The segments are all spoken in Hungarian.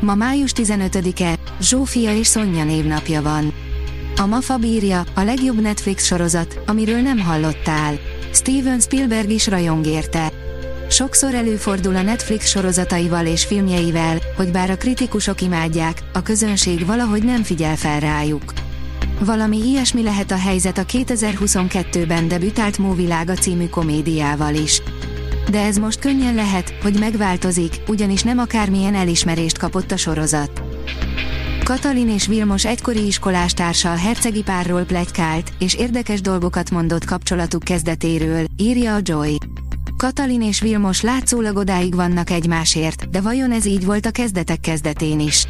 Ma május 15-e, Zsófia és Szonya névnapja van. A MAFA bírja, a legjobb Netflix sorozat, amiről nem hallottál. Steven Spielberg is rajong érte. Sokszor előfordul a Netflix sorozataival és filmjeivel, hogy bár a kritikusok imádják, a közönség valahogy nem figyel fel rájuk. Valami ilyesmi lehet a helyzet a 2022-ben debütált Móvilága című komédiával is. De ez most könnyen lehet, hogy megváltozik, ugyanis nem akármilyen elismerést kapott a sorozat. Katalin és Vilmos egykori iskolástársal hercegi párról plegykált, és érdekes dolgokat mondott kapcsolatuk kezdetéről, írja a Joy. Katalin és Vilmos látszólag odáig vannak egymásért, de vajon ez így volt a kezdetek kezdetén is?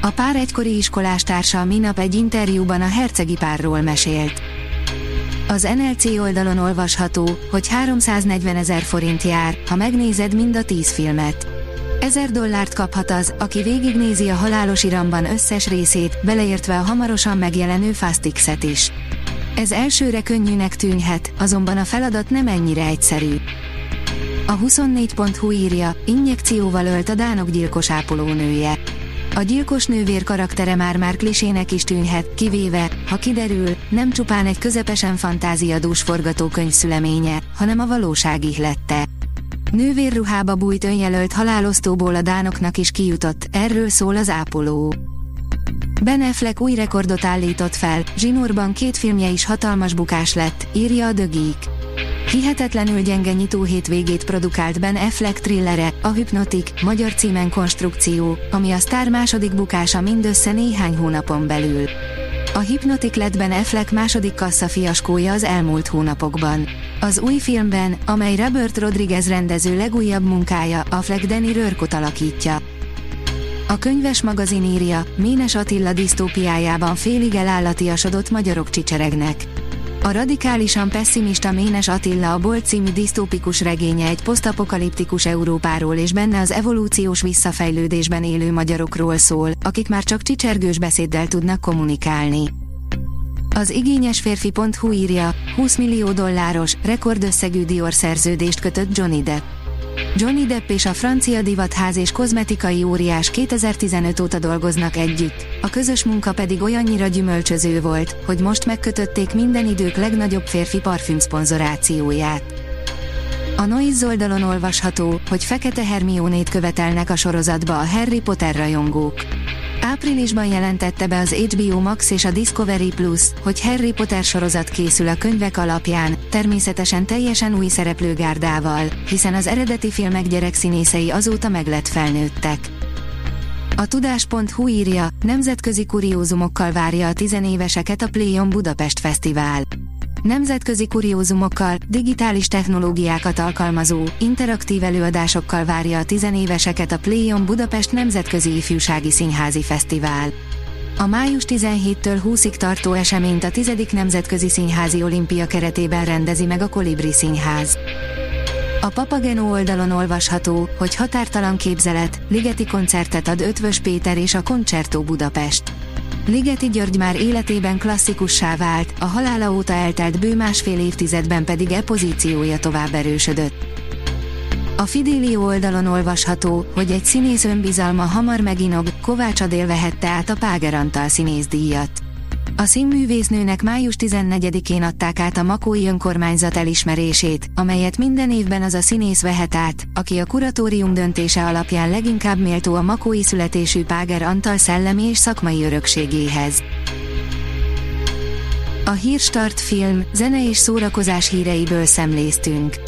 A pár egykori iskolástársal minap egy interjúban a hercegi párról mesélt. Az NLC oldalon olvasható, hogy 340 ezer forint jár, ha megnézed mind a 10 filmet. Ezer dollárt kaphat az, aki végignézi a halálos iramban összes részét, beleértve a hamarosan megjelenő Fastix-et is. Ez elsőre könnyűnek tűnhet, azonban a feladat nem ennyire egyszerű. A 24.hu írja, injekcióval ölt a dánok gyilkos ápolónője. A gyilkos nővér karaktere már-már klisének is tűnhet, kivéve, ha kiderül, nem csupán egy közepesen fantáziadús forgatókönyv szüleménye, hanem a valóság ihlette. Nővérruhába bújt önjelölt halálosztóból a dánoknak is kijutott, erről szól az ápoló. Ben Affleck új rekordot állított fel, zsinórban két filmje is hatalmas bukás lett, írja a The. Hihetetlenül gyenge nyitó hétvégét produkált Ben Affleck thrillere, a Hypnotic, magyar címen konstrukció, ami a sztár második bukása mindössze néhány hónapon belül. A Hypnotic lett Ben Affleck második kassza fiaskója az elmúlt hónapokban. Az új filmben, amely Robert Rodriguez rendező legújabb munkája, Affleck Danny Rörkot alakítja. A könyves magazin írja, Ménes Attila disztópiájában félig elállatiasodott magyarok csicseregnek. A radikálisan pessimista Ménes Attila a Bolt című disztópikus regénye egy posztapokaliptikus Európáról és benne az evolúciós visszafejlődésben élő magyarokról szól, akik már csak csicsergős beszéddel tudnak kommunikálni. Az igényes férfi.hu írja, 20 millió dolláros, rekordösszegű Dior szerződést kötött Johnny Depp. Johnny Depp és a francia divatház és kozmetikai óriás 2015 óta dolgoznak együtt, a közös munka pedig olyannyira gyümölcsöző volt, hogy most megkötötték minden idők legnagyobb férfi parfüm szponzorációját. A Noise oldalon olvasható, hogy Fekete Hermionét követelnek a sorozatba a Harry Potter rajongók. Áprilisban jelentette be az HBO Max és a Discovery Plus, hogy Harry Potter sorozat készül a könyvek alapján, természetesen teljesen új szereplőgárdával, hiszen az eredeti filmek gyerekszínészei azóta meglett felnőttek. A tudás.hu írja, nemzetközi kuriózumokkal várja a tizenéveseket a Playon Budapest Fesztivál. Nemzetközi kuriózumokkal, digitális technológiákat alkalmazó, interaktív előadásokkal várja a tizenéveseket a Playon Budapest Nemzetközi Ifjúsági Színházi Fesztivál. A május 17-től 20-ig tartó eseményt a 10. Nemzetközi Színházi Olimpia keretében rendezi meg a Kolibri Színház. A Papageno oldalon olvasható, hogy határtalan képzelet, ligeti koncertet ad Ötvös Péter és a Concerto Budapest. Ligeti György már életében klasszikussá vált, a halála óta eltelt bő másfél évtizedben pedig e pozíciója tovább erősödött. A Fidélió oldalon olvasható, hogy egy színész önbizalma hamar meginog, Kovács Adél vehette át a Páger Antal színészdíjat. A színművésznőnek május 14-én adták át a Makói önkormányzat elismerését, amelyet minden évben az a színész vehet át, aki a kuratórium döntése alapján leginkább méltó a Makói születésű Páger Antal szellemi és szakmai örökségéhez. A Hírstart film, zene és szórakozás híreiből szemléztünk.